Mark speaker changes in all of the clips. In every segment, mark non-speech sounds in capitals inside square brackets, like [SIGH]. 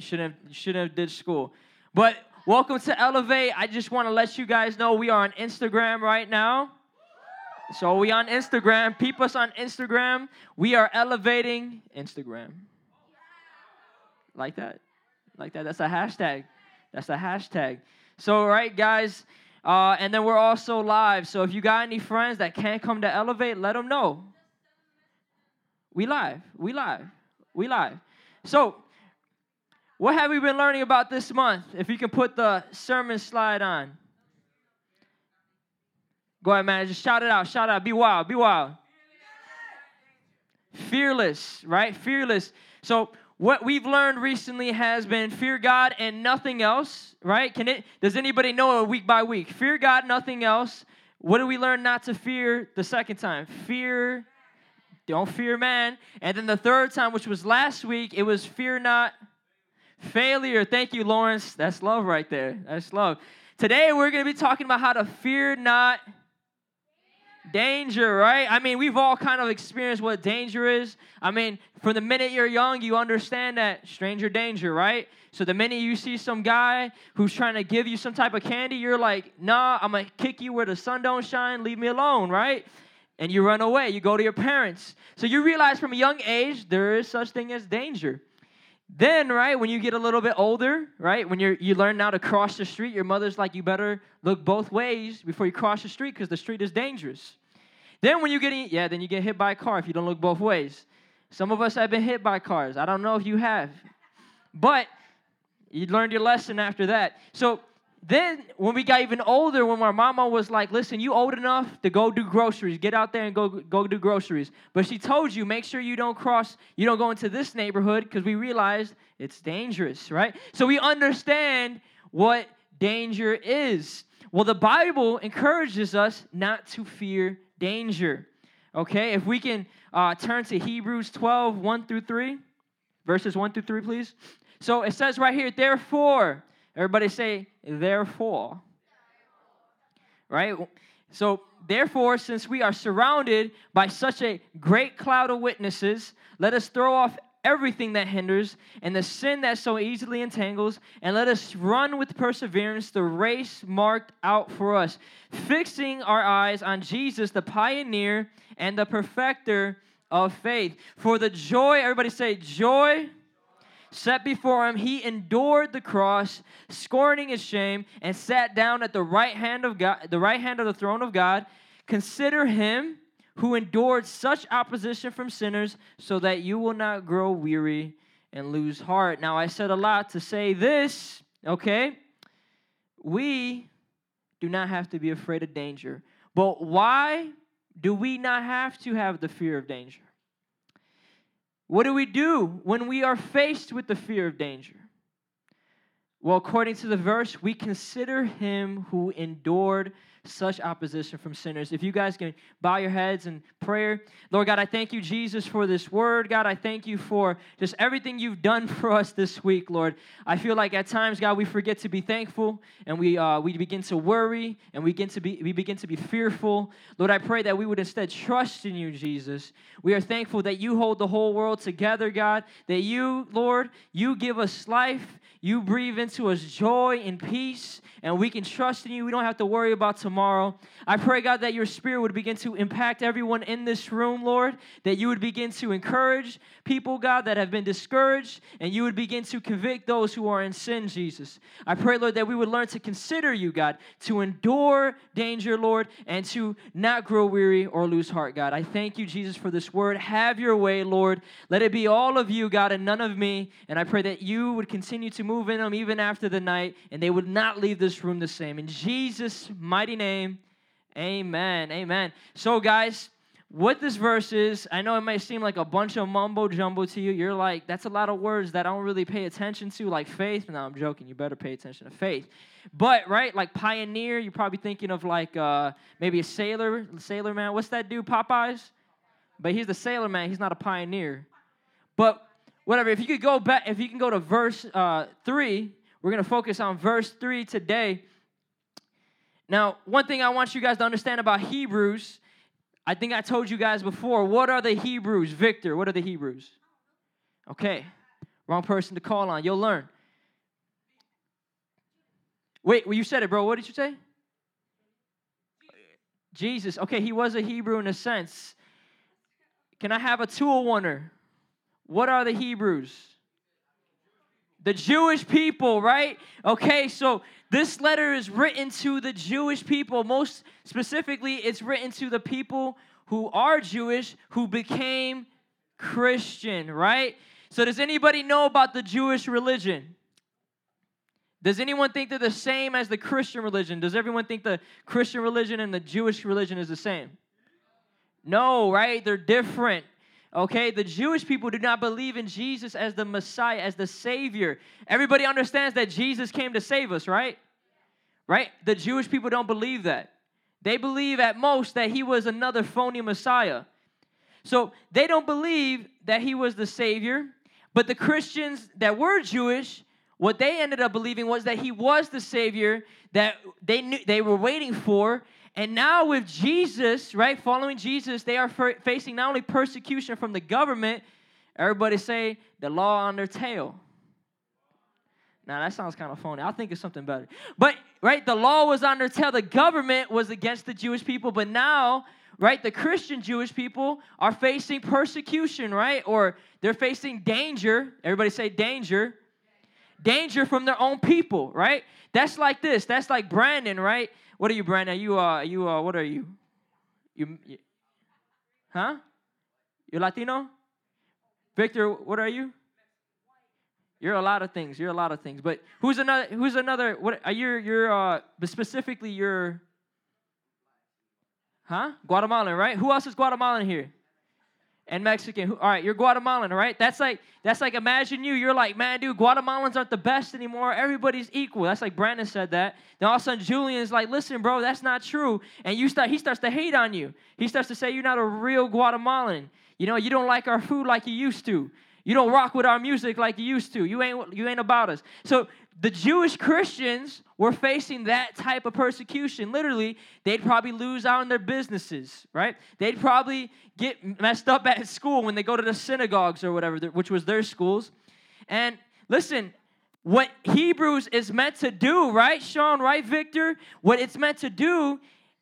Speaker 1: Shouldn't have, shouldn't have did school. But welcome to Elevate. I just want to let you guys know we are on Instagram right now. So we on Instagram. Peep us on Instagram. We are elevating Instagram. Like that? Like that? That's a hashtag. That's a hashtag. So, right, guys, uh, and then we're also live. So if you got any friends that can't come to Elevate, let them know. We live. We live. We live. So, what have we been learning about this month? If you can put the sermon slide on. Go ahead, man. Just shout it out. Shout out. Be wild. Be wild. Fearless, right? Fearless. So, what we've learned recently has been fear God and nothing else, right? Can it does anybody know it week by week? Fear God, nothing else. What do we learn not to fear the second time? Fear, don't fear man. And then the third time, which was last week, it was fear not failure. Thank you, Lawrence. That's love right there. That's love. Today we're going to be talking about how to fear not danger, right? I mean, we've all kind of experienced what danger is. I mean, from the minute you're young, you understand that stranger danger, right? So the minute you see some guy who's trying to give you some type of candy, you're like, nah, I'm gonna kick you where the sun don't shine, leave me alone, right? And you run away, you go to your parents. So you realize from a young age there is such thing as danger. Then, right, when you get a little bit older, right, when you you learn now to cross the street, your mother's like, you better look both ways before you cross the street because the street is dangerous. Then when you get yeah, then you get hit by a car if you don't look both ways. Some of us have been hit by cars. I don't know if you have. But you learned your lesson after that. So then when we got even older, when my mama was like, listen, you old enough to go do groceries. Get out there and go go do groceries. But she told you, make sure you don't cross, you don't go into this neighborhood because we realized it's dangerous, right? So we understand what danger is. Well, the Bible encourages us not to fear danger. Okay, if we can uh, turn to Hebrews 12, 1 through 3, verses 1 through 3, please. So it says right here, therefore, everybody say, therefore. Right? So, therefore, since we are surrounded by such a great cloud of witnesses, let us throw off everything that hinders and the sin that so easily entangles, and let us run with perseverance the race marked out for us, fixing our eyes on Jesus, the pioneer and the perfecter of faith. For the joy, everybody say, joy set before him, he endured the cross, scorning his shame, and sat down at the right hand of God, the right hand of the throne of God. Consider him who endured such opposition from sinners, so that you will not grow weary and lose heart. Now, I said a lot to say this, okay? We do not have to be afraid of danger. But why do we not have to have the fear of danger? What do we do when we are faced with the fear of danger? Well, according to the verse, we consider him who endured such opposition from sinners. If you guys can bow your heads in prayer. Lord God, I thank you, Jesus, for this word. God, I thank you for just everything you've done [LAUGHS] for us this week, Lord. I feel like at times, God, we forget to be thankful and we, uh, we begin to worry and we begin to, be, we begin to be fearful. Lord, I pray that we would instead trust in you, Jesus. We are thankful that you hold the whole world together, God, that you, Lord, you give us life you breathe into us joy and peace, and we can trust in you. We don't have to worry about tomorrow. I pray, God, that your spirit would begin to impact everyone in this room, Lord, that you would begin to encourage people, God, that have been discouraged, and you would begin to convict those who are in sin, Jesus. I pray, Lord, that we would learn to consider you, God, to endure danger, Lord, and to not grow weary or lose heart, God. I thank you, Jesus, for this word. Have your way, Lord. Let it be all of you, God, and none of me. And I pray that you would continue to move in them even after the night, and they would not leave this room the same. In Jesus' mighty name, amen. Amen. So, guys, what this verse is, I know it might seem like a bunch of mumbo jumbo to you. You're like, that's a lot of words that I don't really pay attention to, like faith. No, I'm joking. You better pay attention to faith. But, right, like pioneer, you're probably thinking of like uh, maybe a sailor, sailor man. What's that dude, Popeyes? But he's the sailor man, he's not a pioneer. But whatever. If you could go back, if you can go to verse uh, three, we're to focus on verse three today. Now, one thing I want you guys to understand about Hebrews, I think I told you guys before. What are the Hebrews, Victor? What are the Hebrews? Okay, Wrong person to call on. You'll learn. Wait, well, you said it, bro. What did you say? Jesus. Okay, he was a Hebrew in a sense. Can I have a tool warner? What are the Hebrews? The Jewish people, right? Okay, so this letter is written to the Jewish people. Most specifically, it's written to the people who are Jewish who became Christian, right? So, does anybody know about the Jewish religion? Does anyone think they're the same as the Christian religion? Does everyone think the Christian religion and the Jewish religion is the same? No, right? They're different. Okay, the Jewish people do not believe in Jesus as the Messiah, as the Savior. Everybody understands that Jesus came to save us, right? Right? The Jewish people don't believe that. They believe at most that he was another phony Messiah. So they don't believe that he was the Savior. But the Christians that were Jewish, what they ended up believing was that he was the Savior that they knew they were waiting for, and now, with Jesus, right, following Jesus, they are facing not only persecution from the government, everybody say the law on their tail. Now, that sounds kind of phony. I think it's something better. But, right, the law was on their tail. The government was against the Jewish people. But now, right, the Christian Jewish people are facing persecution, right? Or they're facing danger. Everybody say danger. Danger from their own people, right? That's like this. That's like Brandon, right? What are you, Brandon? You uh, you uh, what are you? You, you huh? You're Latino? Victor, what are you? You're a lot of things. You're a lot of things. But who's another? Who's another? What are you? You're uh, But specifically you're. Huh? Guatemalan, right? Who else is Guatemalan here? And Mexican. All right, you're Guatemalan, right? That's like that's like imagine you. You're like, man, dude, Guatemalans aren't the best anymore. Everybody's equal. That's like Brandon said that. Then all of a sudden Julian's like, listen, bro, that's not true. And you start he starts to hate on you. He starts to say you're not a real Guatemalan. You know, you don't like our food like you used to. You don't rock with our music like you used to. You ain't you ain't about us. So the Jewish Christians were facing that type of persecution. Literally, they'd probably lose out on their businesses, right? They'd probably get messed up at school when they go to the synagogues or whatever, which was their schools. And listen, what Hebrews is meant to do, right, Sean, right, Victor? What it's meant to do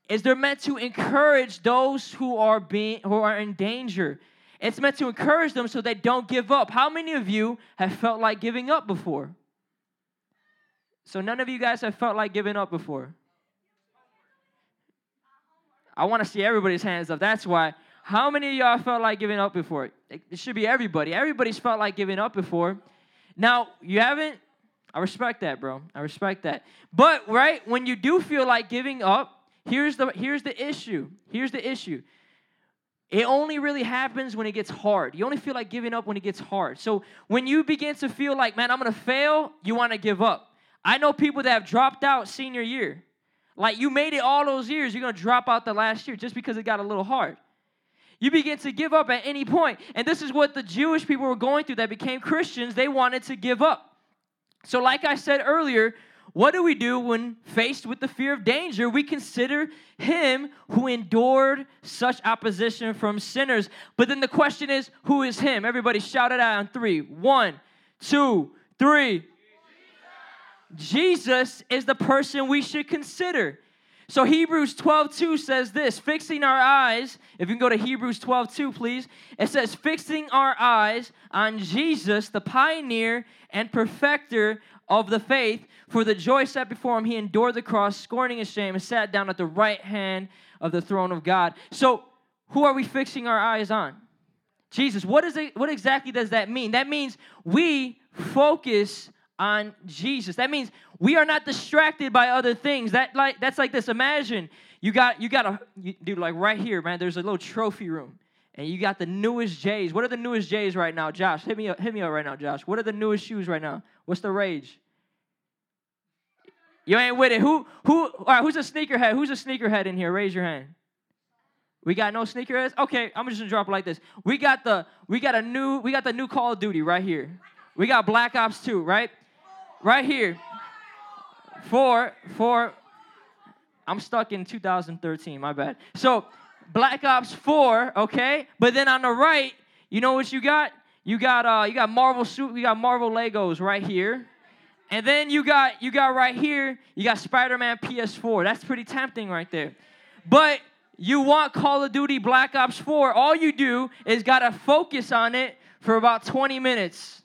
Speaker 1: is they're meant to encourage those who are being who are in danger. It's meant to encourage them so they don't give up. How many of you have felt like giving up before? So none of you guys have felt like giving up before. I want to see everybody's hands up. That's why. How many of y'all felt like giving up before? It should be everybody. Everybody's felt like giving up before. Now, you haven't? I respect that, bro. I respect that. But right, when you do feel like giving up, here's the here's the issue. Here's the issue. It only really happens when it gets hard. You only feel like giving up when it gets hard. So when you begin to feel like, man, I'm gonna fail, you wanna give up. I know people that have dropped out senior year. Like you made it all those years, you're going to drop out the last year just because it got a little hard. You begin to give up at any point. And this is what the Jewish people were going through that became Christians. They wanted to give up. So, like I said earlier, what do we do when faced with the fear of danger? We consider him who endured such opposition from sinners. But then the question is, who is him? Everybody shout it out on three. One, two, three. Jesus is the person we should consider. So Hebrews 12 2 says this fixing our eyes, if you can go to Hebrews 12 2, please. It says, fixing our eyes on Jesus, the pioneer and perfecter of the faith, for the joy set before him, he endured the cross, scorning his shame, and sat down at the right hand of the throne of God. So, who are we fixing our eyes on? Jesus. What is it? What exactly does that mean? That means we focus on Jesus. That means we are not distracted by other things. That like that's like this. Imagine you got you got a you, dude like right here, man. There's a little trophy room, and you got the newest J's. What are the newest J's right now, Josh? Hit me up. Hit me up right now, Josh. What are the newest shoes right now? What's the rage? You ain't with it. Who who? All right. Who's a sneakerhead? Who's a sneakerhead in here? Raise your hand. We got no sneakerheads. Okay, I'm just gonna drop it like this. We got the we got a new we got the new Call of Duty right here. We got Black Ops 2, right? Right here. Four, four. I'm stuck in 2013, my bad. So, Black Ops 4, okay? But then on the right, you know what you got? You got uh, you got Marvel suit. You got Marvel Legos right here, and then you got you got right here. You got Spider-Man PS4. That's pretty tempting right there. But you want Call of Duty Black Ops 4. All you do is gotta focus on it for about 20 minutes,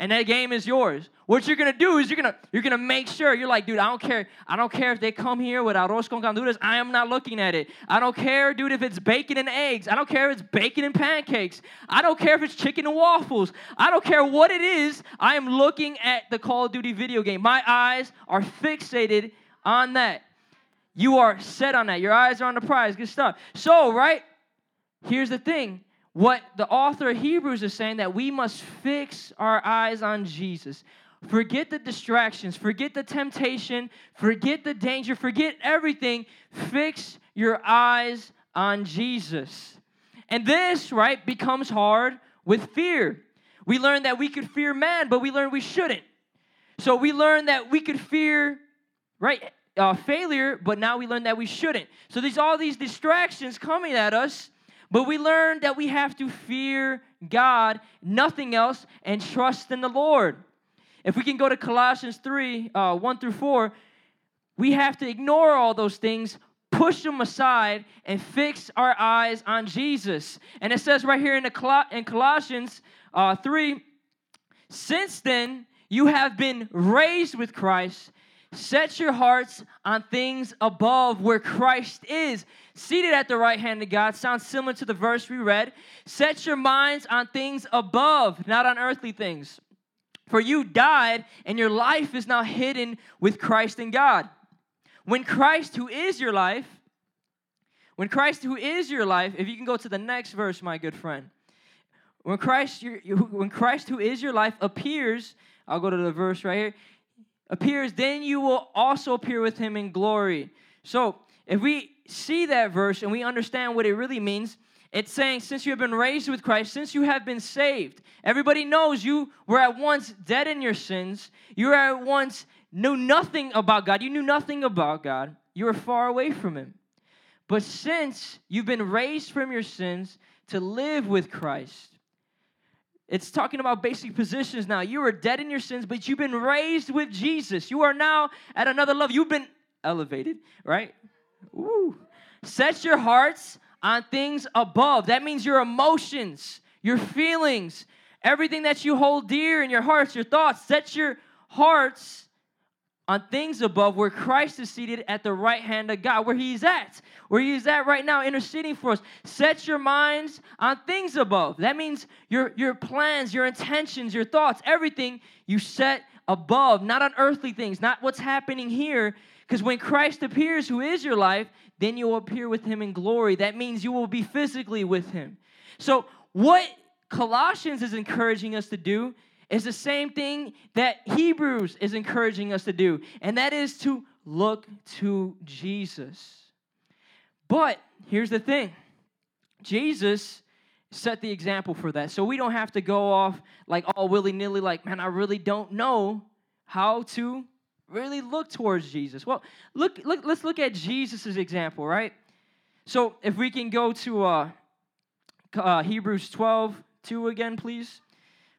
Speaker 1: and that game is yours. What you're gonna do is you're gonna you're gonna make sure you're like, dude, I don't care. I don't care if they come here with arroz con gandules. I am not looking at it. I don't care, dude, if it's bacon and eggs. I don't care if it's bacon and pancakes. I don't care if it's chicken and waffles. I don't care what it is. I am looking at the Call of Duty video game. My eyes are fixated on that. You are set on that. Your eyes are on the prize. Good stuff. So, right? Here's the thing what the author of Hebrews is saying that we must fix our eyes on Jesus. Forget the distractions, forget the temptation, forget the danger, forget everything. Fix your eyes on Jesus. And this, right, becomes hard with fear. We learned that we could fear man, but we learned we shouldn't. So we learned that we could fear, right, uh, failure, but now we learn that we shouldn't. So there's all these distractions coming at us, but we learn that we have to fear God, nothing else, and trust in the Lord. If we can go to Colossians 3 uh, 1 through 4, we have to ignore all those things, push them aside, and fix our eyes on Jesus. And it says right here in, the Col- in Colossians uh, 3 Since then, you have been raised with Christ. Set your hearts on things above where Christ is, seated at the right hand of God. Sounds similar to the verse we read. Set your minds on things above, not on earthly things. For you died, and your life is now hidden with Christ in God. When Christ, who is your life, when Christ, who is your life, if you can go to the next verse, my good friend. When Christ, when Christ, who is your life, appears, I'll go to the verse right here, appears, then you will also appear with him in glory. So, if we see that verse and we understand what it really means, it's saying, since you have been raised with Christ, since you have been saved, everybody knows you were at once dead in your sins. You were at once knew nothing about God. You knew nothing about God. You were far away from Him. But since you've been raised from your sins to live with Christ, it's talking about basic positions now. You were dead in your sins, but you've been raised with Jesus. You are now at another level. You've been elevated, right? Ooh. Set your hearts on things above. That means your emotions, your feelings, everything that you hold dear in your hearts, your thoughts. Set your hearts on things above where Christ is seated at the right hand of God, where He's at, where he's at right now, interceding for us. Set your minds on things above. That means your, your plans, your intentions, your thoughts, everything you set above, not on earthly things, not what's happening here. Because when Christ appears, who is your life, then you will appear with him in glory. That means you will be physically with him. So, what Colossians is encouraging us to do is the same thing that Hebrews is encouraging us to do, and that is to look to Jesus. But here's the thing Jesus set the example for that. So we don't have to go off like all willy nilly, like, man, I really don't know how to really look towards Jesus. Well, look, look let's look at Jesus' example, right? So if we can go to uh, uh, Hebrews 12, 2 again, please.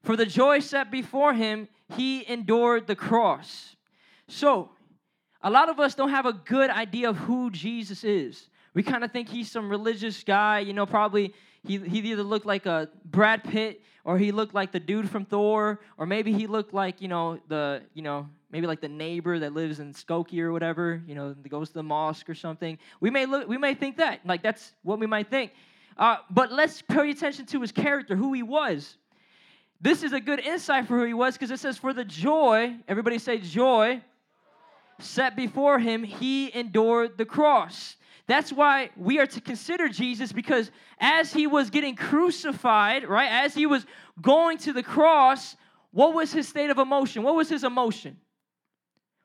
Speaker 1: For the joy set before him, he endured the cross. So, a lot of us don't have a good idea of who Jesus is. We kind of think he's some religious guy, you know, probably he, he either looked like a Brad Pitt or he looked like the dude from Thor, or maybe he looked like, you know, the, you know, maybe like the neighbor that lives in Skokie or whatever, you know, that goes to the mosque or something. We may look, we may think that, like that's what we might think. Uh, but let's pay attention to his character, who he was. This is a good insight for who he was because it says, For the joy, everybody say joy, set before him, he endured the cross. That's why we are to consider Jesus because as he was getting crucified, right, as he was going to the cross, what was his state of emotion? What was his emotion?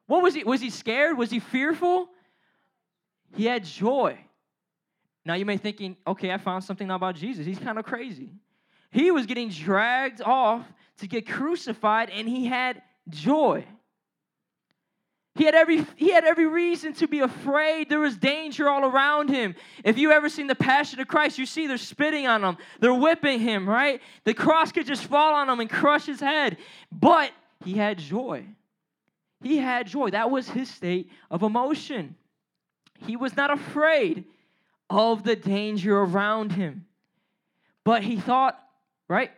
Speaker 1: What was he? Was he scared? Was he fearful? He had joy. Now you may be thinking, okay, I found something about Jesus. He's kind of crazy. He was getting dragged off to get crucified, and he had joy. He had every he had every reason to be afraid. There was danger all around him. If you ever seen the Passion of Christ, you see they're spitting on him, they're whipping him, right? The cross could just fall on him and crush his head. But he had joy. He had joy. That was his state of emotion. He was not afraid of the danger around him. But he thought, right?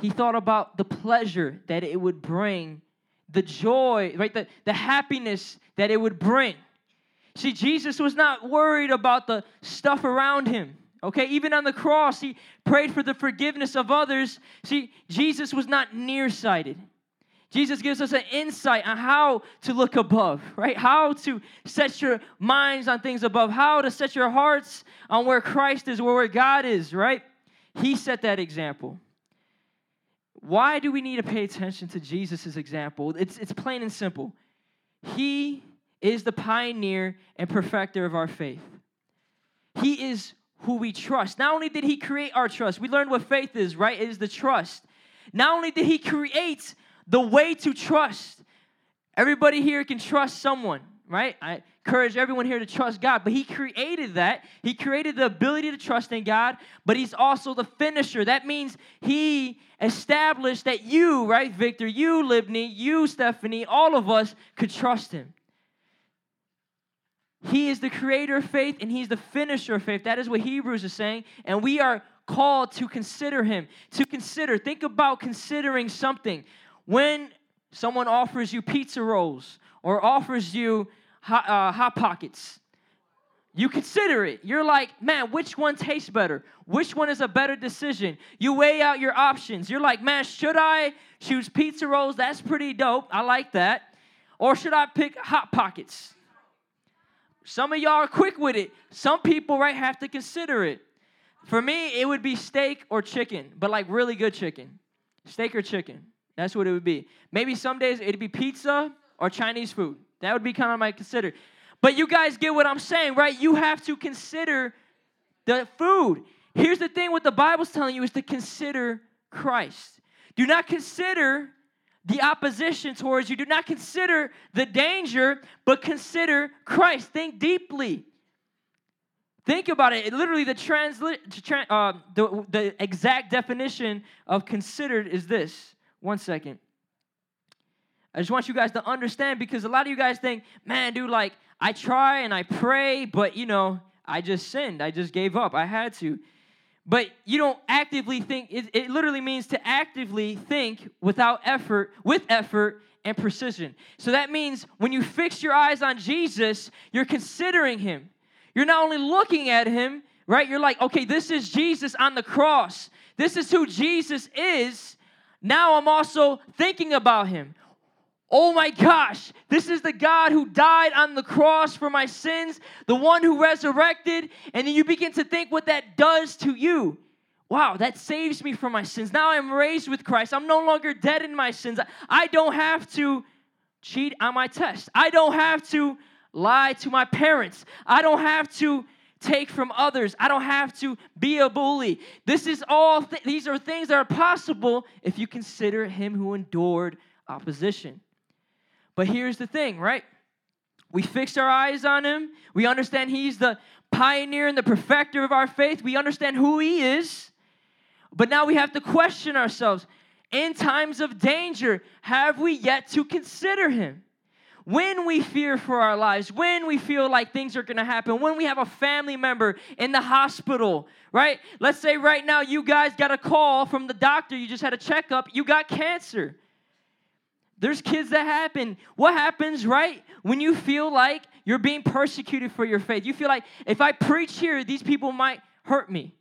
Speaker 1: He thought about the pleasure that it would bring the joy, right? The, the happiness that it would bring. See, Jesus was not worried about the stuff around him. Okay, even on the cross, he prayed for the forgiveness of others. See, Jesus was not nearsighted. Jesus gives us an insight on how to look above, right? How to set your minds on things above, how to set your hearts on where Christ is, where God is, right? He set that example. Why do we need to pay attention to Jesus' example? It's, it's plain and simple. He is the pioneer and perfecter of our faith. He is who we trust. Not only did he create our trust, we learned what faith is, right? It is the trust. Not only did he create the way to trust, everybody here can trust someone, right? I encourage everyone here to trust God, but he created that. He created the ability to trust in God, but he's also the finisher. That means he established that you, right, Victor, you, Libney, you, Stephanie, all of us could trust him. He is the creator of faith and he's the finisher of faith. That is what Hebrews is saying. And we are called to consider him. To consider. Think about considering something. When someone offers you pizza rolls or offers you hot, uh, hot pockets, you consider it. You're like, man, which one tastes better? Which one is a better decision? You weigh out your options. You're like, man, should I choose pizza rolls? That's pretty dope. I like that. Or should I pick Hot Pockets? Some of y'all are quick with it. Some people, right, have to consider it. For me, it would be steak or chicken, but like really good chicken. Steak or chicken. That's what it would be. Maybe some days it'd be pizza or Chinese food. That would be kind of my consider. But you guys get what I'm saying, right? You have to consider the food. Here's the thing what the Bible's telling you is to consider Christ. Do not consider the opposition towards you. Do not consider the danger, but consider Christ. Think deeply. Think about it. it literally, the, transla- uh, the, the exact definition of considered is this. One second. I just want you guys to understand because a lot of you guys think, man, dude, like, I try and I pray, but, you know, I just sinned. I just gave up. I had to. But you don't actively think, it, it literally means to actively think without effort, with effort and precision. So that means when you fix your eyes on Jesus, you're considering him. You're not only looking at him, right? You're like, okay, this is Jesus on the cross. This is who Jesus is. Now I'm also thinking about him. Oh my gosh, this is the God who died on the cross for my sins, the one who resurrected. And then you begin to think what that does to you. Wow, that saves me from my sins. Now I'm raised with Christ. I'm no longer dead in my sins. I don't have to cheat on my test. I don't have to lie to my parents. I don't have to take from others. I don't have to be a bully. This is all th- these are things that are possible if you consider him who endured opposition. But here's the thing, right? We fix our eyes on him. We understand he's the pioneer and the perfecter of our faith. We understand who he is. But now we have to question ourselves in times of danger, have we yet to consider him? When we fear for our lives, when we feel like things are gonna happen, when we have a family member in the hospital, right? Let's say right now you guys got a call from the doctor, you just had a checkup, you got cancer. There's kids that happen. What happens, right? When you feel like you're being persecuted for your faith. You feel like if I preach here, these people might hurt me.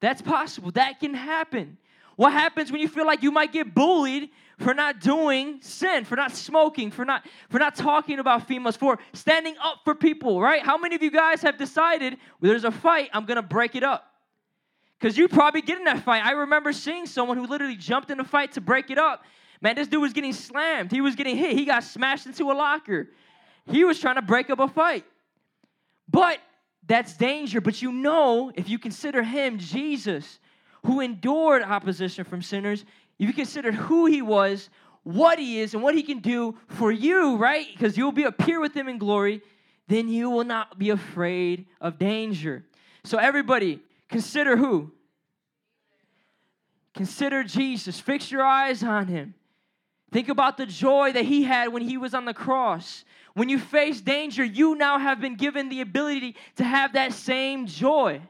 Speaker 1: That's possible. That can happen. What happens when you feel like you might get bullied for not doing sin, for not smoking, for not for not talking about females, for standing up for people, right? How many of you guys have decided well, there's a fight, I'm gonna break it up? Because you probably get in that fight. I remember seeing someone who literally jumped in a fight to break it up Man, this dude was getting slammed. He was getting hit. He got smashed into a locker. He was trying to break up a fight. But that's danger. But you know, if you consider him, Jesus, who endured opposition from sinners, if you consider who he was, what he is and what he can do for you, right? Because you'll be appear with him in glory, then you will not be afraid of danger. So everybody, consider who? Consider Jesus. Fix your eyes on him. Think about the joy that he had when he was on the cross. When you face danger, you now have been given the ability to have that same joy.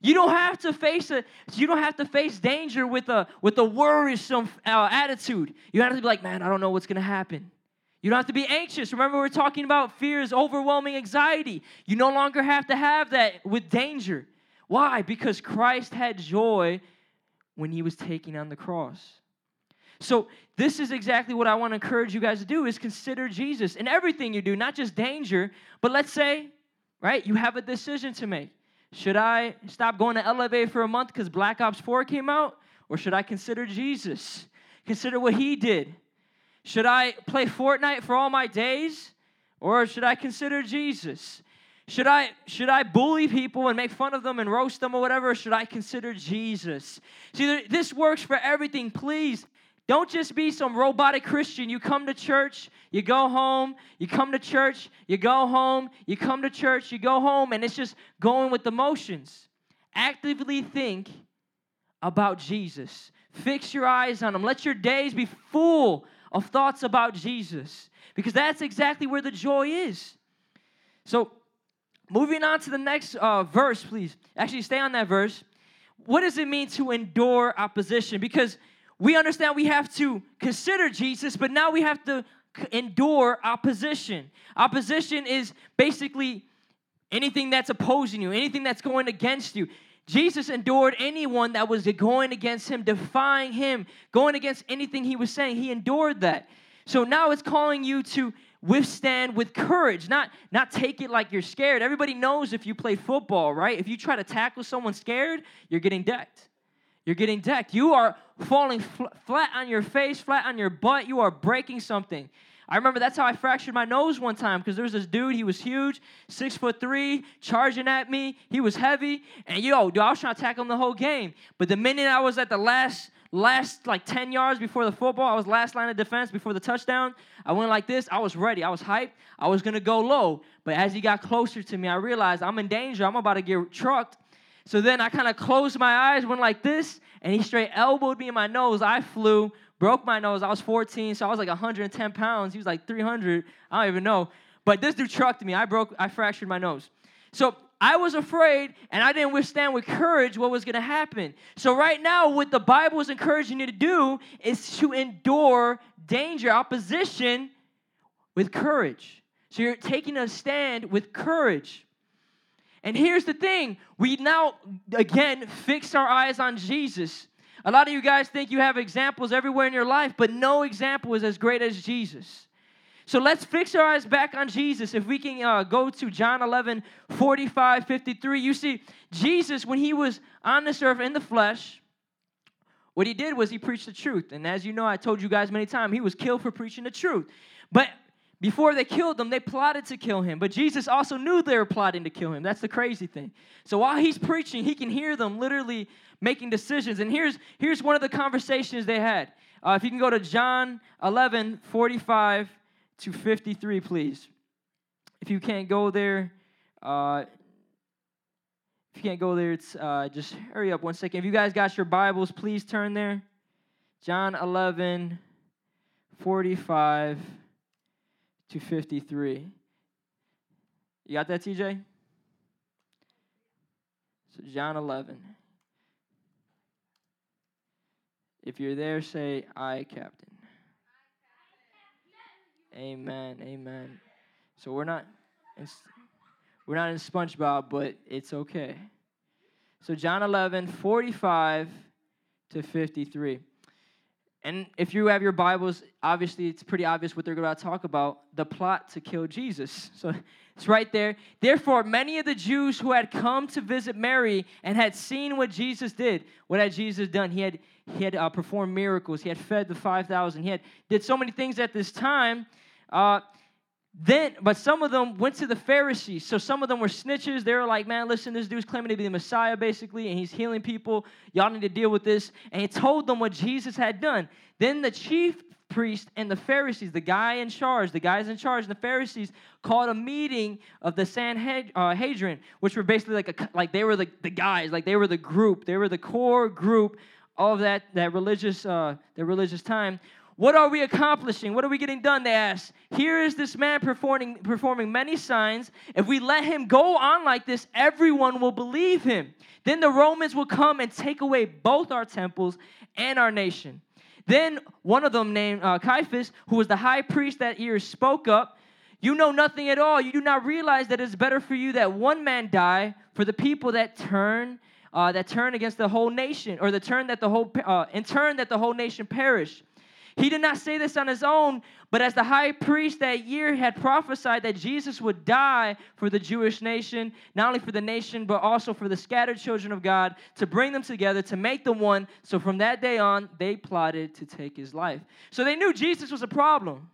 Speaker 1: You don't have to face a you don't have to face danger with a with a worrisome uh, attitude. You have to be like, man, I don't know what's gonna happen. You don't have to be anxious. Remember, we're talking about fears, overwhelming anxiety. You no longer have to have that with danger. Why? Because Christ had joy when he was taking on the cross. So this is exactly what I want to encourage you guys to do is consider Jesus in everything you do, not just danger, but let's say, right, you have a decision to make. Should I stop going to Elevate for a month because Black Ops 4 came out? Or should I consider Jesus? Consider what he did. Should I play Fortnite for all my days? Or should I consider Jesus? Should I should I bully people and make fun of them and roast them or whatever? Or should I consider Jesus? See, this works for everything. Please don't just be some robotic Christian. You come to church, you go home, you come to church, you go home, you come to church, you go home, and it's just going with the motions. Actively think about Jesus. Fix your eyes on him. Let your days be full of thoughts about Jesus because that's exactly where the joy is. So, moving on to the next uh, verse, please. Actually, stay on that verse. What does it mean to endure opposition? Because we understand we have to consider Jesus, but now we have to endure opposition. Opposition is basically anything that's opposing you, anything that's going against you. Jesus endured anyone that was going against him, defying him, going against anything he was saying. He endured that. So now it's calling you to withstand with courage, not, not take it like you're scared. Everybody knows if you play football, right? If you try to tackle someone scared, you're getting decked. You're getting decked. You are falling fl- flat on your face, flat on your butt. You are breaking something. I remember that's how I fractured my nose one time because there was this dude, he was huge, six foot three, charging at me. He was heavy. And yo, dude, I was trying to tackle him the whole game. But the minute I was at the last, last like 10 yards before the football, I was last line of defense before the touchdown. I went like this. I was ready. I was hyped. I was gonna go low. But as he got closer to me, I realized I'm in danger. I'm about to get trucked. So then I kind of closed my eyes, went like this, and he straight elbowed me in my nose. I flew, broke my nose. I was 14, so I was like 110 pounds. He was like 300. I don't even know. But this dude trucked me. I broke, I fractured my nose. So I was afraid and I didn't withstand with courage what was going to happen. So, right now, what the Bible is encouraging you to do is to endure danger, opposition with courage. So, you're taking a stand with courage. And here's the thing we now, again, fix our eyes on Jesus. A lot of you guys think you have examples everywhere in your life, but no example is as great as Jesus. So let's fix our eyes back on Jesus. If we can uh, go to John 11, 45, 53, you see, Jesus, when he was on this earth in the flesh, what he did was he preached the truth. And as you know, I told you guys many times, he was killed for preaching the truth. But before they killed him, they plotted to kill him. But Jesus also knew they were plotting to kill him. That's the crazy thing. So while he's preaching, he can hear them literally making decisions. And here's, here's one of the conversations they had. Uh, if you can go to John 11, 45 to 53, please. If you can't go there, uh, if you can't go there, it's uh, just hurry up one second. If you guys got your Bibles, please turn there. John 11, 45 to 53. You got that, TJ? So, John 11. If you're there, say, Aye, Captain. Amen. Amen. So we're not in, we're not in SpongeBob, but it's okay. So John 11, 45 to 53. And if you have your Bibles, obviously it's pretty obvious what they're going to talk about the plot to kill Jesus. [LAUGHS] So it's right there. Therefore, many of the Jews who had come to visit Mary and had seen what Jesus did, what had Jesus done? He had, he had uh, performed miracles, he had fed the 5,000, he had did so many things at this time. Uh, then, but some of them went to the Pharisees. So some of them were snitches. They were like, man, listen, this dude's claiming to be the Messiah, basically, and he's healing people. Y'all need to deal with this. And he told them what Jesus had done. Then the chief priest and the Pharisees, the guy in charge, the guys in charge, and the Pharisees called a meeting of the Sanhedrin, which were basically like a, like they were the, the guys, like they were the group, they were the core group of that that religious uh, that religious time. What are we accomplishing? What are we getting done? They asked. Here is this man performing, performing many signs. If we let him go on like this, everyone will believe him. Then the Romans will come and take away both our temples and our nation. Then one of them, named uh, Caiaphas, who was the high priest that year, spoke up. You know nothing at all. You do not realize that it's better for you that one man die for the people that turn, uh, that turn against the whole nation, or the turn that the whole, uh, in turn that the whole nation perish. He did not say this on his own, but as the high priest that year had prophesied that Jesus would die for the Jewish nation, not only for the nation, but also for the scattered children of God, to bring them together, to make them one. So from that day on, they plotted to take his life. So they knew Jesus was a problem.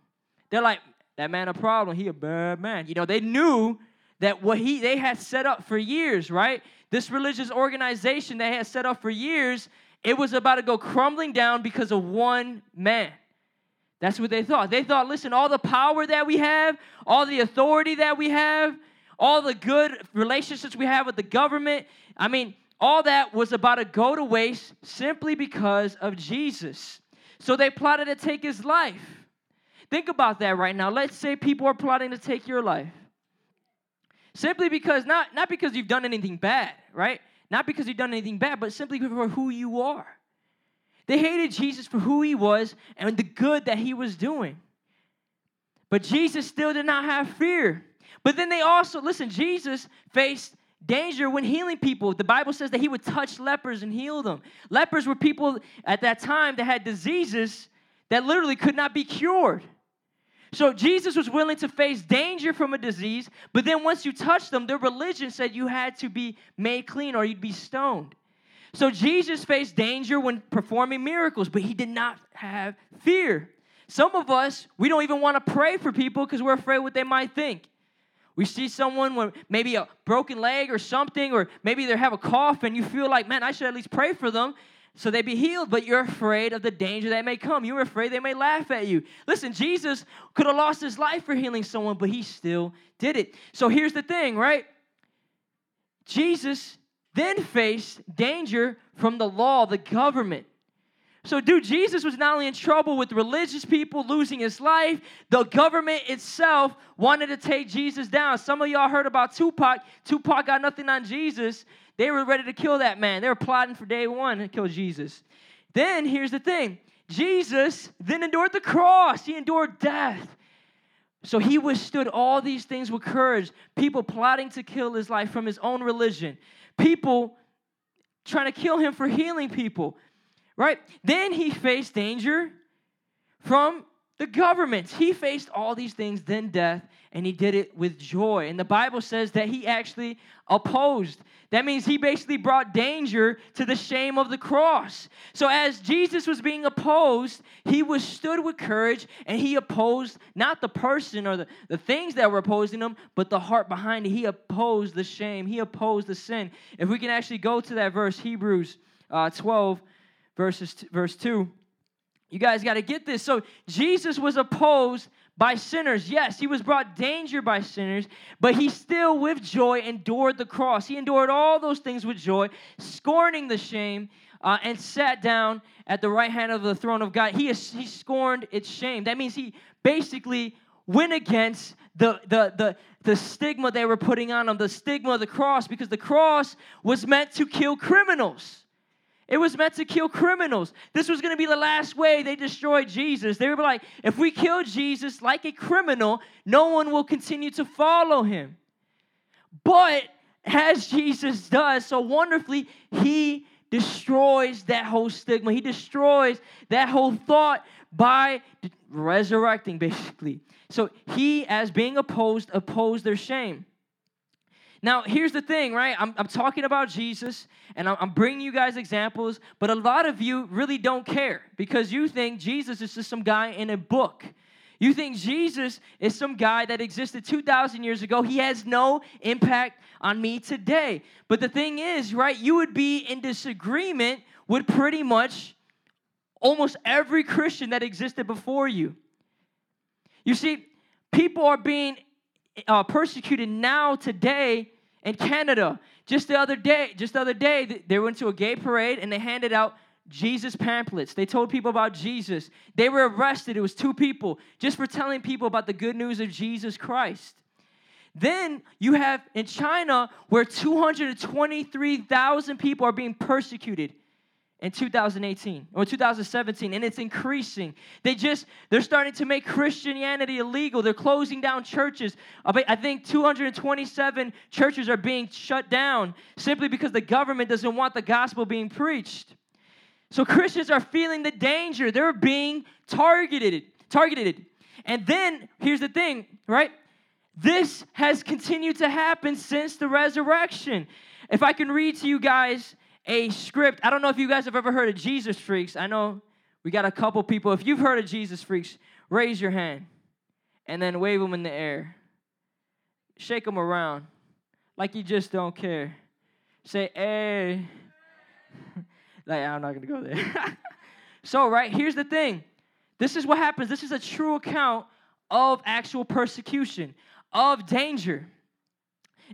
Speaker 1: They're like, that man a problem. He a bad man. You know, they knew that what he they had set up for years, right? This religious organization they had set up for years it was about to go crumbling down because of one man. That's what they thought. They thought, listen, all the power that we have, all the authority that we have, all the good relationships we have with the government, I mean, all that was about to go to waste simply because of Jesus. So they plotted to take his life. Think about that right now. Let's say people are plotting to take your life. Simply because, not, not because you've done anything bad, right? Not because he'd done anything bad, but simply for who you are. They hated Jesus for who he was and the good that he was doing. But Jesus still did not have fear. But then they also, listen, Jesus faced danger when healing people. The Bible says that he would touch lepers and heal them. Lepers were people at that time that had diseases that literally could not be cured. So Jesus was willing to face danger from a disease, but then once you touched them, their religion said you had to be made clean or you'd be stoned. So Jesus faced danger when performing miracles, but he did not have fear. Some of us, we don't even want to pray for people because we're afraid what they might think. We see someone with maybe a broken leg or something, or maybe they have a cough, and you feel like, man, I should at least pray for them so they be healed, but you're afraid of the danger that may come. You're afraid they may laugh at you. Listen, Jesus could have lost his life for healing someone, but he still did it. So here's the thing, right? Jesus then faced danger from the law, the government. So, dude, Jesus was not only in trouble with religious people losing his life, the government itself wanted to take Jesus down. Some of y'all heard about Tupac. Tupac got nothing on Jesus. They were ready to kill that man. They were plotting for day one to kill Jesus. Then here's the thing Jesus then endured the cross, he endured death. So he withstood all these things with courage. People plotting to kill his life from his own religion, people trying to kill him for healing people, right? Then he faced danger from the government. He faced all these things, then death, and he did it with joy. And the Bible says that he actually opposed. That means he basically brought danger to the shame of the cross. So, as Jesus was being opposed, he was stood with courage and he opposed not the person or the, the things that were opposing him, but the heart behind it. He opposed the shame, he opposed the sin. If we can actually go to that verse, Hebrews uh, 12, verses, verse 2. You guys got to get this. So, Jesus was opposed by sinners. Yes, he was brought danger by sinners, but he still with joy endured the cross. He endured all those things with joy, scorning the shame, uh, and sat down at the right hand of the throne of God. He, is, he scorned its shame. That means he basically went against the, the, the, the stigma they were putting on him, the stigma of the cross, because the cross was meant to kill criminals. It was meant to kill criminals. This was going to be the last way they destroyed Jesus. They were like, if we kill Jesus like a criminal, no one will continue to follow him. But as Jesus does so wonderfully, he destroys that whole stigma. He destroys that whole thought by resurrecting, basically. So he, as being opposed, opposed their shame. Now, here's the thing, right? I'm, I'm talking about Jesus and I'm, bringing you guys examples, but a lot of you really don't care because you think Jesus is just some guy in a book. You think Jesus is some guy that existed 2,000 years ago. He has no impact on me today. But the thing is, right, you would be in disagreement with pretty much almost every Christian that existed before you. You see, people are being uh, persecuted now today in Canada. Just the other day, just the other day, they went to a gay parade and they handed out Jesus pamphlets. They told people about Jesus. They were arrested. It was two people just for telling people about the good news of Jesus Christ. Then you have in China where 223,000 people are being persecuted in 2018 or 2017 and it's increasing. They just they're starting to make christianity illegal. They're closing down churches. I think 227 churches are being shut down simply because the government doesn't want the gospel being preached. So christians are feeling the danger. They're being targeted targeted. And then here's the thing right? This has continued to happen since the resurrection. If i can read to you guys a script. I don't know if you guys have ever heard of Jesus Freaks. I know we got a couple people. If you've heard of Jesus Freaks, raise your hand and then wave them in the air. Shake them around like you just don't care. Say, hey. [LAUGHS] like, I'm not going to go there. [LAUGHS] so, right, here's the thing this is what happens. This is a true account of actual persecution, of danger.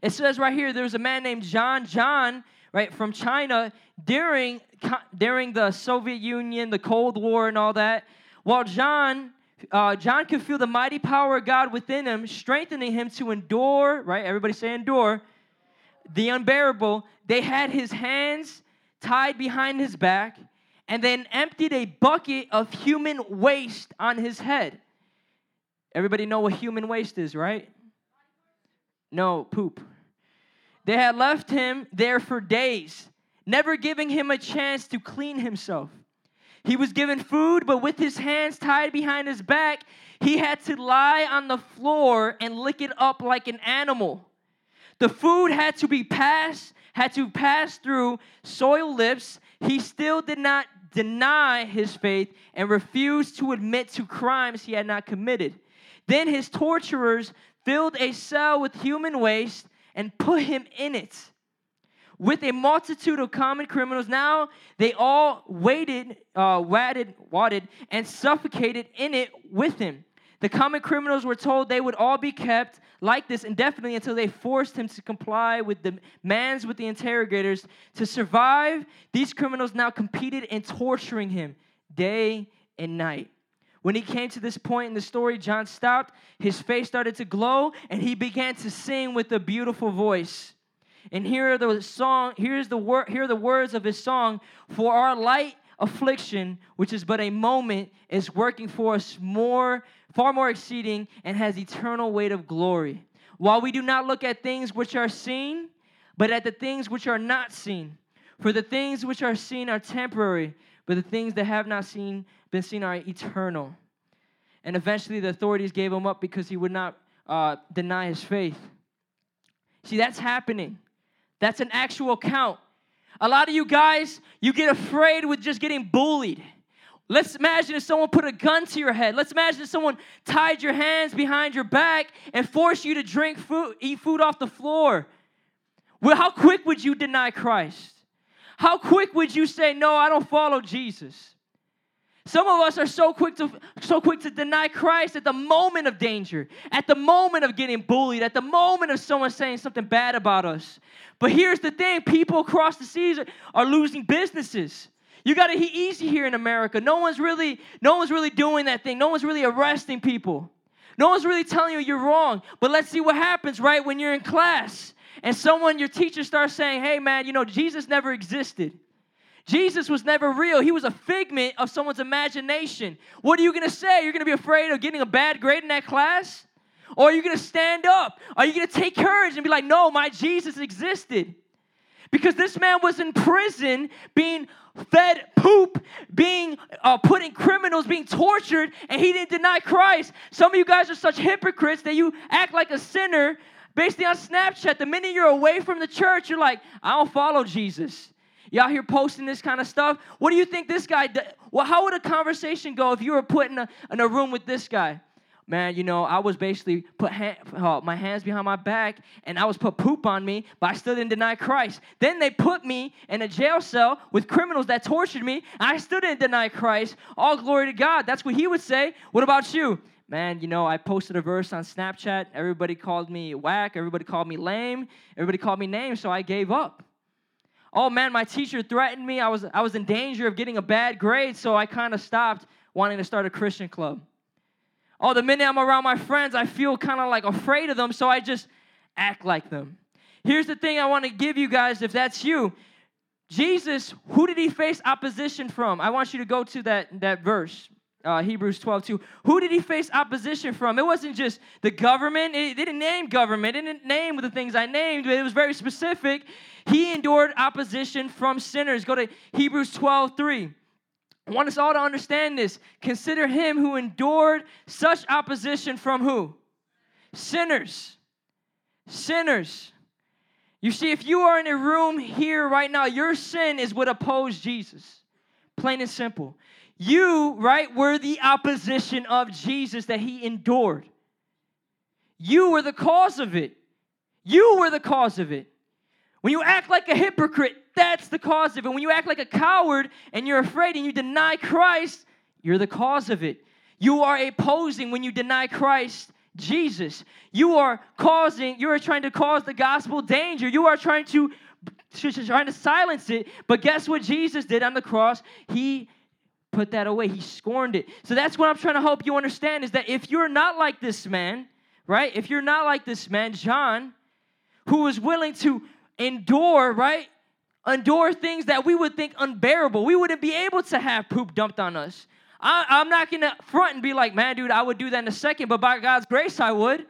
Speaker 1: It says right here, there's a man named John. John right, from China during, during the Soviet Union, the Cold War, and all that. While John, uh, John could feel the mighty power of God within him, strengthening him to endure, right? Everybody say endure, the unbearable. They had his hands tied behind his back and then emptied a bucket of human waste on his head. Everybody know what human waste is, right? No, poop. They had left him there for days, never giving him a chance to clean himself. He was given food, but with his hands tied behind his back, he had to lie on the floor and lick it up like an animal. The food had to be passed, had to pass through soiled lips. He still did not deny his faith and refused to admit to crimes he had not committed. Then his torturers filled a cell with human waste and put him in it. With a multitude of common criminals, now they all waited, uh, wadded, wadded, and suffocated in it with him. The common criminals were told they would all be kept like this indefinitely until they forced him to comply with the demands with the interrogators. To survive, these criminals now competed in torturing him day and night. When he came to this point in the story, John stopped, his face started to glow, and he began to sing with a beautiful voice. And here are the song, here's the word, here are the words of his song, for our light affliction, which is but a moment, is working for us more, far more exceeding, and has eternal weight of glory. While we do not look at things which are seen, but at the things which are not seen. For the things which are seen are temporary, but the things that have not seen are eternal. And eventually the authorities gave him up because he would not uh, deny his faith. See, that's happening. That's an actual count. A lot of you guys, you get afraid with just getting bullied. Let's imagine if someone put a gun to your head. Let's imagine if someone tied your hands behind your back and forced you to drink food, eat food off the floor. Well, how quick would you deny Christ? How quick would you say, No, I don't follow Jesus? Some of us are so quick to so quick to deny Christ at the moment of danger, at the moment of getting bullied, at the moment of someone saying something bad about us. But here's the thing, people across the seas are, are losing businesses. You got it easy here in America. No one's really no one's really doing that thing. No one's really arresting people. No one's really telling you you're wrong. But let's see what happens right when you're in class and someone your teacher starts saying, "Hey man, you know Jesus never existed." Jesus was never real. He was a figment of someone's imagination. What are you going to say? You're going to be afraid of getting a bad grade in that class? Or are you going to stand up? Are you going to take courage and be like, no, my Jesus existed? Because this man was in prison being fed poop, being uh, put in criminals, being tortured, and he didn't deny Christ. Some of you guys are such hypocrites that you act like a sinner basically on Snapchat. The minute you're away from the church, you're like, I don't follow Jesus. Y'all here posting this kind of stuff? What do you think this guy did? Well, how would a conversation go if you were put in a, in a room with this guy? man, you know, I was basically put uh, my hands behind my back and I was put poop on me, but I still didn't deny Christ. Then they put me in a jail cell with criminals that tortured me, I still didn't deny Christ. All glory to God. That's what he would say. What about you? Man, you know, I posted a verse on Snapchat. Everybody called me whack. Everybody called me lame. Everybody called me names, so I gave up. Oh man, my teacher threatened me. I was, I was in danger of getting a bad grade, so I kind of stopped wanting to start a Christian club. Oh, the minute I'm around my friends, I feel kind of like afraid of them, so I just act like them. Here's the thing I want to give you guys if that's you. Jesus, who did he face opposition from? I want you to go to that, that verse, uh, Hebrews 12, 2. Who did he face opposition from? It wasn't just the government. It didn't name government. It didn't name the things I named, but it was very specific. He endured opposition from sinners. Go to Hebrews 12, 3. I want us all to understand this. Consider him who endured such opposition from who? Sinners. Sinners. You see, if you are in a room here right now, your sin is what opposed Jesus. Plain and simple. You, right, were the opposition of Jesus that he endured. You were the cause of it. You were the cause of it. When you act like a hypocrite, that's the cause of it. When you act like a coward and you're afraid and you deny Christ, you're the cause of it. You are opposing when you deny Christ Jesus. You are causing, you are trying to cause the gospel danger. You are trying to, trying to silence it. But guess what Jesus did on the cross? He put that away. He scorned it. So that's what I'm trying to help you understand is that if you're not like this man, right? If you're not like this man, John, who was willing to endure, right? Endure things that we would think unbearable. We wouldn't be able to have poop dumped on us. I, am not gonna front and be like, man, dude, I would do that in a second, but by God's grace, I would.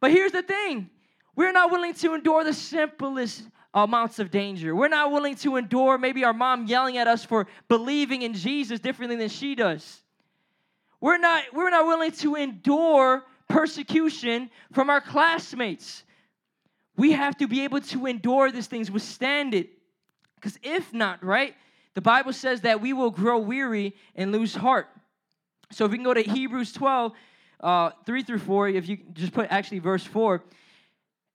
Speaker 1: But here's the thing we're not willing to endure the simplest amounts of danger. We're not willing to endure maybe our mom yelling at us for believing in Jesus differently than she does. We're not, we're not willing to endure persecution from our classmates. We have to be able to endure these things, withstand it. Because if not, right, the Bible says that we will grow weary and lose heart. So if we can go to Hebrews 12, uh, 3 through 4, if you just put actually verse 4,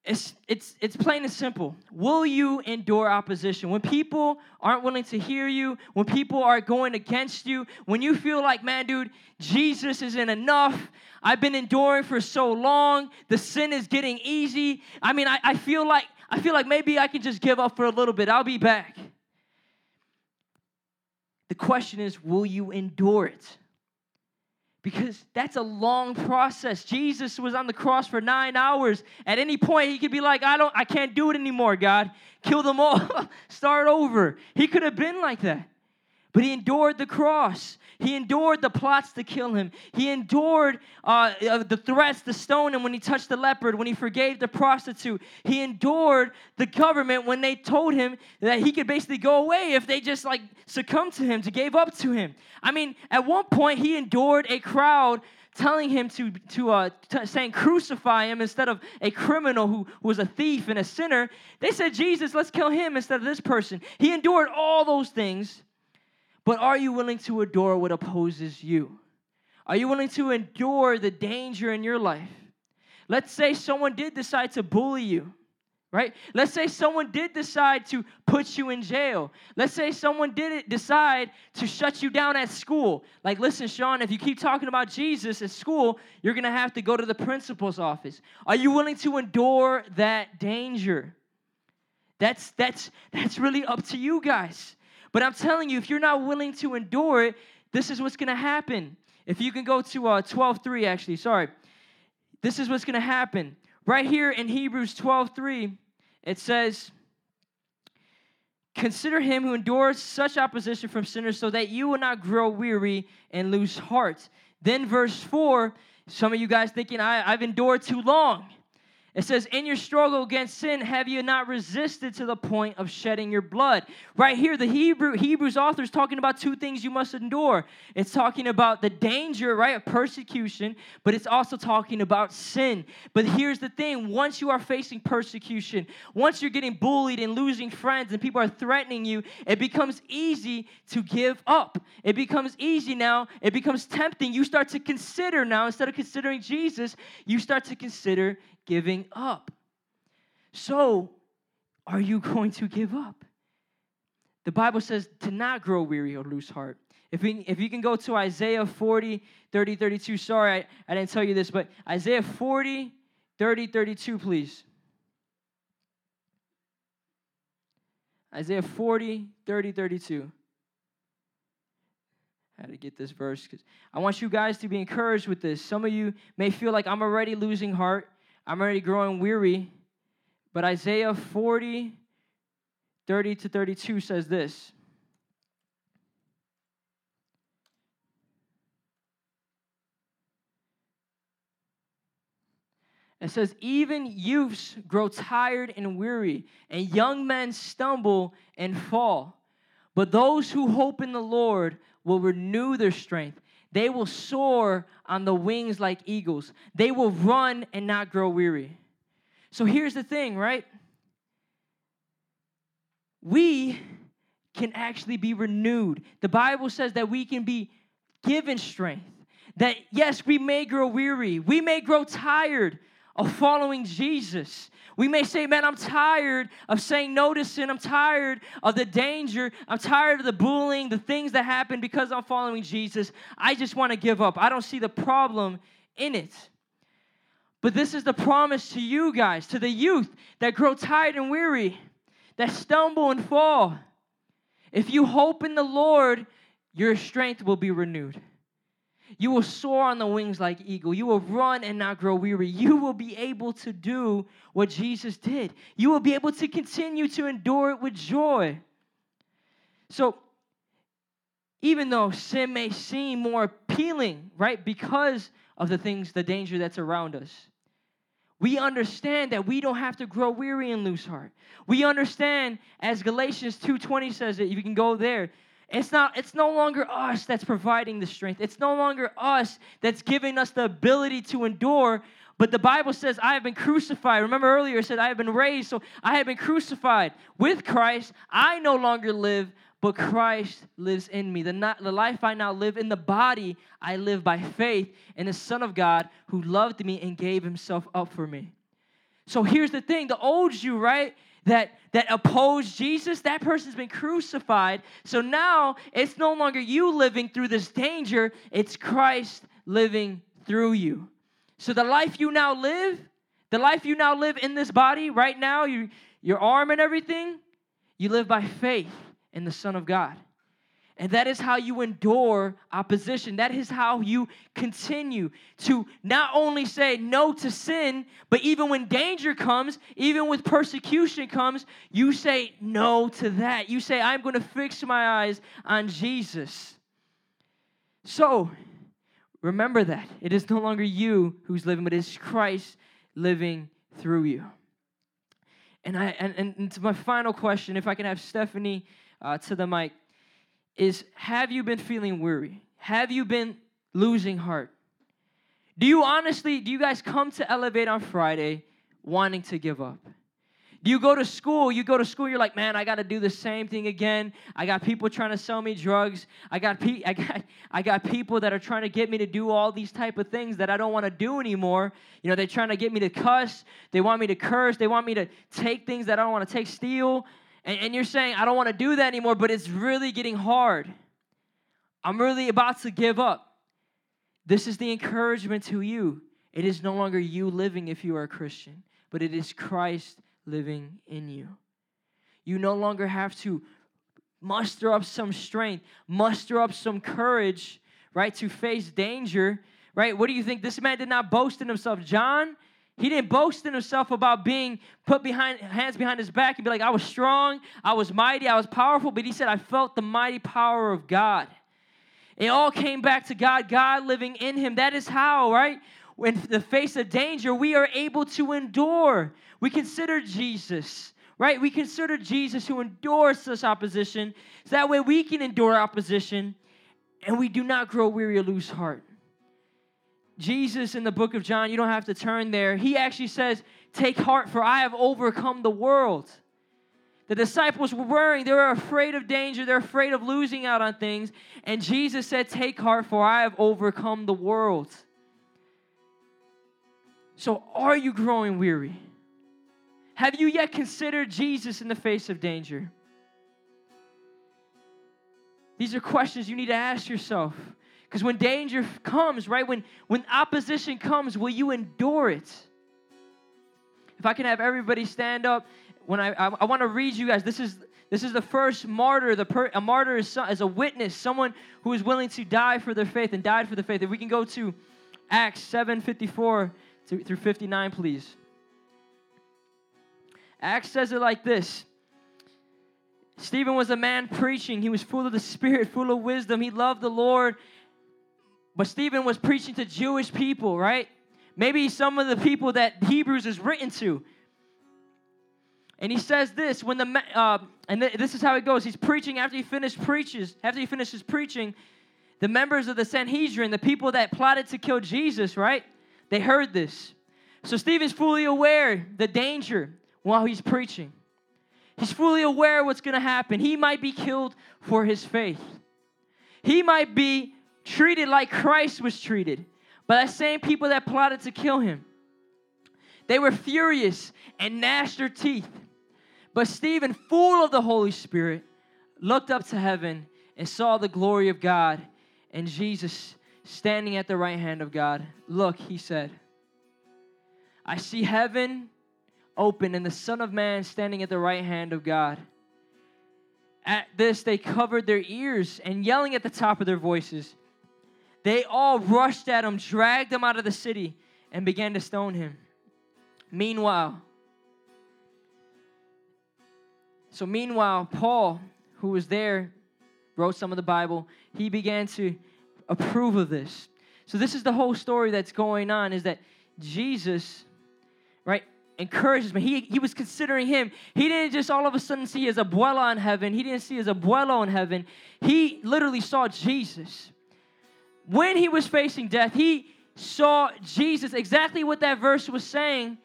Speaker 1: it's, it's, it's plain and simple. Will you endure opposition? When people aren't willing to hear you, when people are going against you, when you feel like, man, dude, Jesus isn't enough. I've been enduring for so long. The sin is getting easy. I mean, I, I feel like I feel like maybe I can just give up for a little bit. I'll be back. The question is, will you endure it? Because that's a long process. Jesus was on the cross for 9 hours. At any point he could be like, "I don't I can't do it anymore, God. Kill them all. [LAUGHS] Start over." He could have been like that. But he endured the cross. He endured the plots to kill him. He endured uh, uh, the threats to stone him when he touched the leopard, when he forgave the prostitute. He endured the government when they told him that he could basically go away if they just like succumbed to him, to gave up to him. I mean, at one point he endured a crowd telling him to, to uh, t- saying crucify him instead of a criminal who, who was a thief and a sinner. They said, Jesus, let's kill him instead of this person. He endured all those things but are you willing to adore what opposes you? Are you willing to endure the danger in your life? Let's say someone did decide to bully you, right? Let's say someone did decide to put you in jail. Let's say someone did decide to shut you down at school. Like, listen, Sean, if you keep talking about Jesus at school, you're gonna have to go to the principal's office. Are you willing to endure that danger? That's that's that's really up to you guys. But I'm telling you, if you're not willing to endure it, this is what's going to happen. If you can go to uh, 12.3, actually, sorry. This is what's going to happen. Right here in Hebrews 12.3, it says, Consider him who endures such opposition from sinners so that you will not grow weary and lose heart. Then verse 4, some of you guys thinking, I, I've endured too long. It says, In your struggle against sin, have you not resisted to the point of shedding your blood? Right here, the Hebrew Hebrews author is talking about two things you must endure. It's talking about the danger, right, of persecution, but it's also talking about sin. But here's the thing once you are facing persecution, once you're getting bullied and losing friends and people are threatening you, it becomes easy to give up. It becomes easy now, it becomes tempting. You start to consider now, instead of considering Jesus, you start to consider giving up. So, are you going to give up? The Bible says to not grow weary or lose heart. If, we, if you can go to Isaiah 40, 30, 32. Sorry, I, I didn't tell you this, but Isaiah 40, 30, 32, please. Isaiah 40, 30, 32. I had to get this verse because I want you guys to be encouraged with this. Some of you may feel like I'm already losing heart. I'm already growing weary. But Isaiah 40, 30 to 32 says this. It says, Even youths grow tired and weary, and young men stumble and fall. But those who hope in the Lord will renew their strength. They will soar on the wings like eagles. They will run and not grow weary. So here's the thing, right? We can actually be renewed. The Bible says that we can be given strength. That yes, we may grow weary, we may grow tired of following Jesus. We may say, Man, I'm tired of saying no to sin. I'm tired of the danger. I'm tired of the bullying, the things that happen because I'm following Jesus. I just want to give up. I don't see the problem in it. But this is the promise to you guys, to the youth that grow tired and weary, that stumble and fall. If you hope in the Lord, your strength will be renewed. You will soar on the wings like eagle. You will run and not grow weary. You will be able to do what Jesus did. You will be able to continue to endure it with joy. So, even though sin may seem more appealing, right, because of the things, the danger that's around us, we understand that we don't have to grow weary and lose heart. We understand, as Galatians 2:20 says it, you can go there, it's not it's no longer us that's providing the strength. It's no longer us that's giving us the ability to endure, but the Bible says I have been crucified. Remember earlier it said I have been raised, so I have been crucified with Christ. I no longer live, but Christ lives in me. The, not, the life I now live in the body, I live by faith in the Son of God who loved me and gave himself up for me. So here's the thing the old you, right? That that opposed Jesus, that person's been crucified. So now it's no longer you living through this danger, it's Christ living through you. So the life you now live, the life you now live in this body right now, you, your arm and everything, you live by faith in the Son of God. And that is how you endure opposition. That is how you continue to not only say no to sin, but even when danger comes, even when persecution comes, you say no to that. You say, I'm going to fix my eyes on Jesus. So, remember that. It is no longer you who's living, but it is Christ living through you. And, I, and, and to my final question, if I can have Stephanie uh, to the mic is have you been feeling weary? Have you been losing heart? Do you honestly, do you guys come to Elevate on Friday wanting to give up? Do you go to school? You go to school, you're like, man, I got to do the same thing again. I got people trying to sell me drugs. I got, pe- I got, [LAUGHS] I got people that are trying to get me to do all these type of things that I don't want to do anymore. You know, they're trying to get me to cuss. They want me to curse. They want me to take things that I don't want to take, steal. And, and you're saying, I don't want to do that anymore, but it's really getting hard. I'm really about to give up. This is the encouragement to you. It is no longer you living if you are a Christian, but it is Christ living in you. You no longer have to muster up some strength, muster up some courage, right, to face danger, right? What do you think? This man did not boast in himself. John, he didn't boast in himself about being put behind hands behind his back and be like, I was strong, I was mighty, I was powerful, but he said, I felt the mighty power of God. It all came back to God, God living in him. That is how, right? in the face of danger, we are able to endure. We consider Jesus, right? We consider Jesus who endures such opposition, so that way we can endure opposition and we do not grow weary or lose heart. Jesus in the book of John, you don't have to turn there. He actually says, Take heart, for I have overcome the world. The disciples were worrying. They were afraid of danger. They're afraid of losing out on things. And Jesus said, Take heart, for I have overcome the world. So, are you growing weary? Have you yet considered Jesus in the face of danger? These are questions you need to ask yourself. Because when danger comes, right, when, when opposition comes, will you endure it? If I can have everybody stand up, when I, I, I want to read you guys, this is, this is the first martyr. The per, a martyr is, is a witness, someone who is willing to die for their faith and died for the faith. If we can go to Acts 7 54 through 59, please. Acts says it like this Stephen was a man preaching. He was full of the Spirit, full of wisdom. He loved the Lord. But Stephen was preaching to Jewish people, right? Maybe some of the people that Hebrews is written to. And he says this when the uh, and th- this is how it goes. He's preaching after he finished preaches after he finishes preaching. The members of the Sanhedrin, the people that plotted to kill Jesus, right? They heard this. So Stephen's fully aware the danger while he's preaching. He's fully aware what's going to happen. He might be killed for his faith. He might be treated like Christ was treated by the same people that plotted to kill him. They were furious and gnashed their teeth. But Stephen, full of the Holy Spirit, looked up to heaven and saw the glory of God and Jesus standing at the right hand of God. Look, he said, I see heaven open and the Son of Man standing at the right hand of God. At this, they covered their ears and yelling at the top of their voices. They all rushed at him, dragged him out of the city, and began to stone him. Meanwhile, so meanwhile, Paul, who was there, wrote some of the Bible, he began to approve of this. So this is the whole story that's going on is that Jesus, right, encourages me. He, he was considering him. He didn't just all of a sudden see his abuela in heaven. He didn't see his abuelo in heaven. He literally saw Jesus. When he was facing death, he saw Jesus. Exactly what that verse was saying.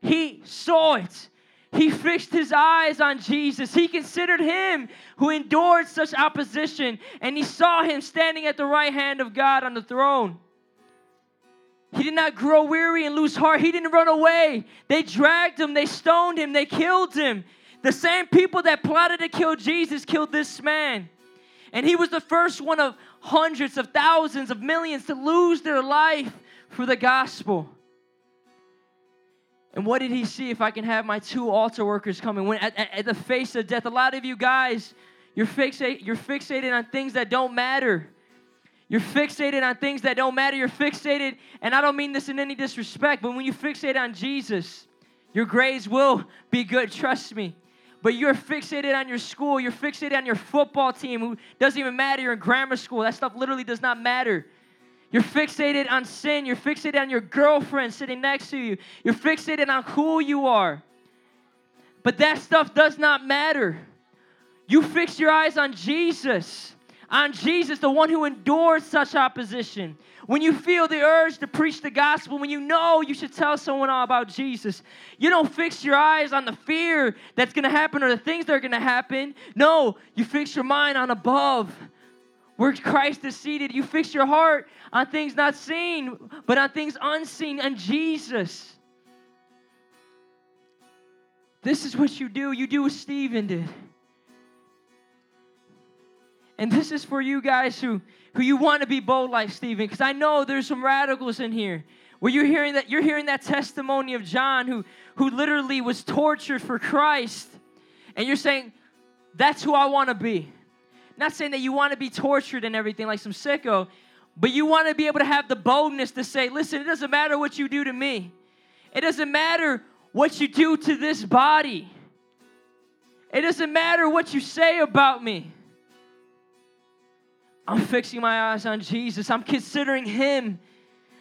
Speaker 1: He saw it. He fixed his eyes on Jesus. He considered him who endured such opposition, and he saw him standing at the right hand of God on the throne. He did not grow weary and lose heart. He didn't run away. They dragged him, they stoned him, they killed him. The same people that plotted to kill Jesus killed this man. And he was the first one of hundreds of thousands of millions to lose their life for the gospel. And what did he see? If I can have my two altar workers coming, when at, at, at the face of death, a lot of you guys, you're fixate, you're fixated on things that don't matter. You're fixated on things that don't matter. You're fixated, and I don't mean this in any disrespect, but when you fixate on Jesus, your grades will be good, trust me. But you're fixated on your school, you're fixated on your football team, who doesn't even matter. You're in grammar school. That stuff literally does not matter. You're fixated on sin. You're fixated on your girlfriend sitting next to you. You're fixated on who you are. But that stuff does not matter. You fix your eyes on Jesus on Jesus, the one who endured such opposition. When you feel the urge to preach the gospel, when you know you should tell someone all about Jesus, you don't fix your eyes on the fear that's going to happen or the things that are going to happen. No, you fix your mind on above where Christ is seated. You fix your heart on things not seen, but on things unseen, and Jesus. This is what you do. You do what Stephen did. And this is for you guys who, who you want to be bold like Stephen, because I know there's some radicals in here where you're hearing that you're hearing that testimony of John who, who literally was tortured for Christ. And you're saying, that's who I want to be. Not saying that you want to be tortured and everything like some sicko, but you want to be able to have the boldness to say, listen, it doesn't matter what you do to me. It doesn't matter what you do to this body. It doesn't matter what you say about me. I'm fixing my eyes on Jesus. I'm considering Him.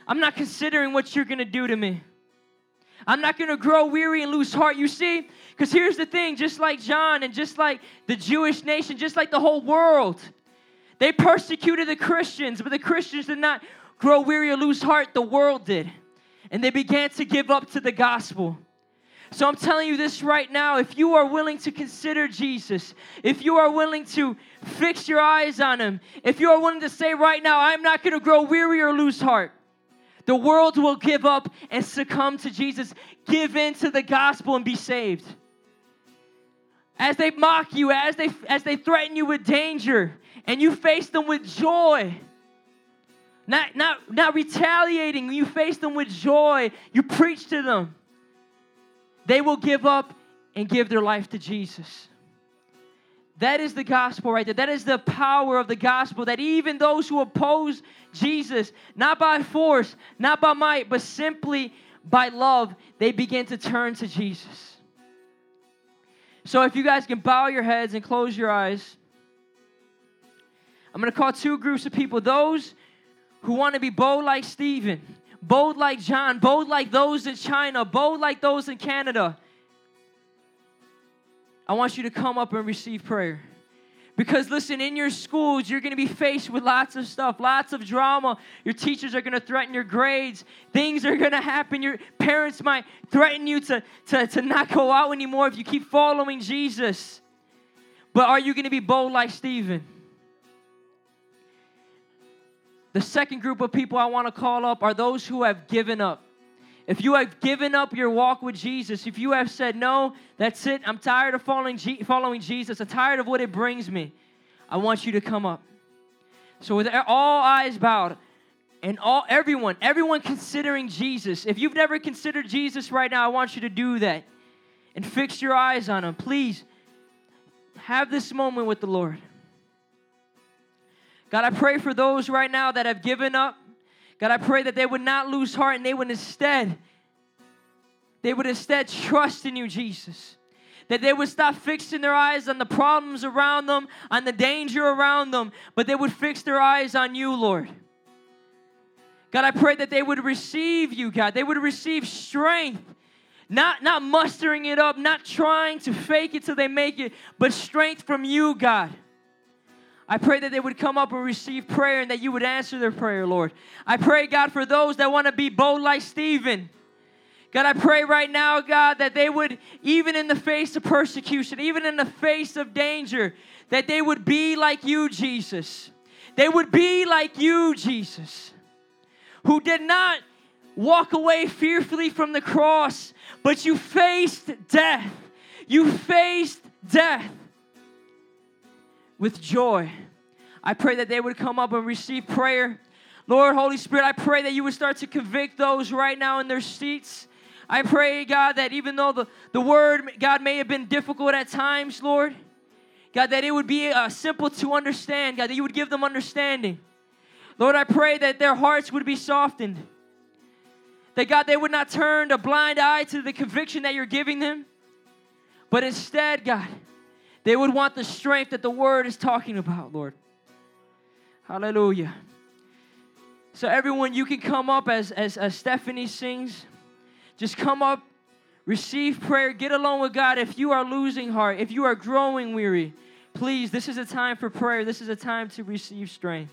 Speaker 1: I'm not considering what you're going to do to me. I'm not going to grow weary and lose heart. You see? Because here's the thing just like John and just like the Jewish nation, just like the whole world, they persecuted the Christians, but the Christians did not grow weary or lose heart. The world did. And they began to give up to the gospel. So I'm telling you this right now if you are willing to consider Jesus, if you are willing to fix your eyes on Him, if you are willing to say right now, I'm not going to grow weary or lose heart, the world will give up and succumb to Jesus. Give in to the gospel and be saved. As they mock you, as they, as they threaten you with danger, and you face them with joy. Not, not, not retaliating, you face them with joy. You preach to them they will give up and give their life to Jesus. That is the gospel right there. That is the power of the gospel that even those who oppose Jesus, not by force, not by might, but simply by love, they begin to turn to Jesus. So if you guys can bow your heads and close your eyes, I'm going to call two groups of people those who want to be bold like Stephen bold like John, bold like those in China, bold like those in Canada. I want you to come up and receive prayer. Because listen, in your schools, you're to be faced with lots of stuff, lots of drama. Your teachers are to threaten your grades. Things are to happen. Your parents might threaten you to, to, to not go out anymore if you keep following Jesus. But are you to be bold like Stephen? The second group of people I want to call up are those who have given up. If you have given up your walk with Jesus, if you have said, No, that's it, I'm tired of following, G- following Jesus, I'm tired of what it brings me, I want you to come up. So, with all eyes bowed, and all everyone, everyone considering Jesus, if you've never considered Jesus right now, I want you to do that and fix your eyes on him. Please have this moment with the Lord. God, I pray for those right now that have given up. God, I pray that they would not lose heart and they would instead, they would instead trust in you, Jesus. That they would stop fixing their eyes on the problems around them, on the danger around them, but they would fix their eyes on you, Lord. God, I pray that they would receive you, God. They would receive strength not not mustering it up not trying to fake it till they make it but strength from you god I pray that they would come up and receive prayer and that you would answer their prayer, Lord. I pray, God, for those that want to be bold like Stephen. God, I pray right now, God, that they would, even in the face of persecution, even in the face of danger, that they would be like you, Jesus. They would be like you, Jesus, who did not walk away fearfully from the cross, but you faced death. You faced death with joy. I pray that they would come up and receive prayer. Lord, Holy Spirit, I pray that you would start to convict those right now in their seats. I pray, God, that even though the, the word, God, may have been difficult at times, Lord, God, that it would be uh, simple to understand, God, that you would give them understanding. Lord, I pray that their hearts would be softened. That, God, they would not turn a blind eye to the conviction that you're giving them, but instead, God, they would want the strength that the word is talking about, Lord. Hallelujah. So, everyone, you can come up as, as, as Stephanie sings. Just come up, receive prayer, get along with God. If you are losing heart, if you are growing weary, please, this is a time for prayer. This is a time to receive strength.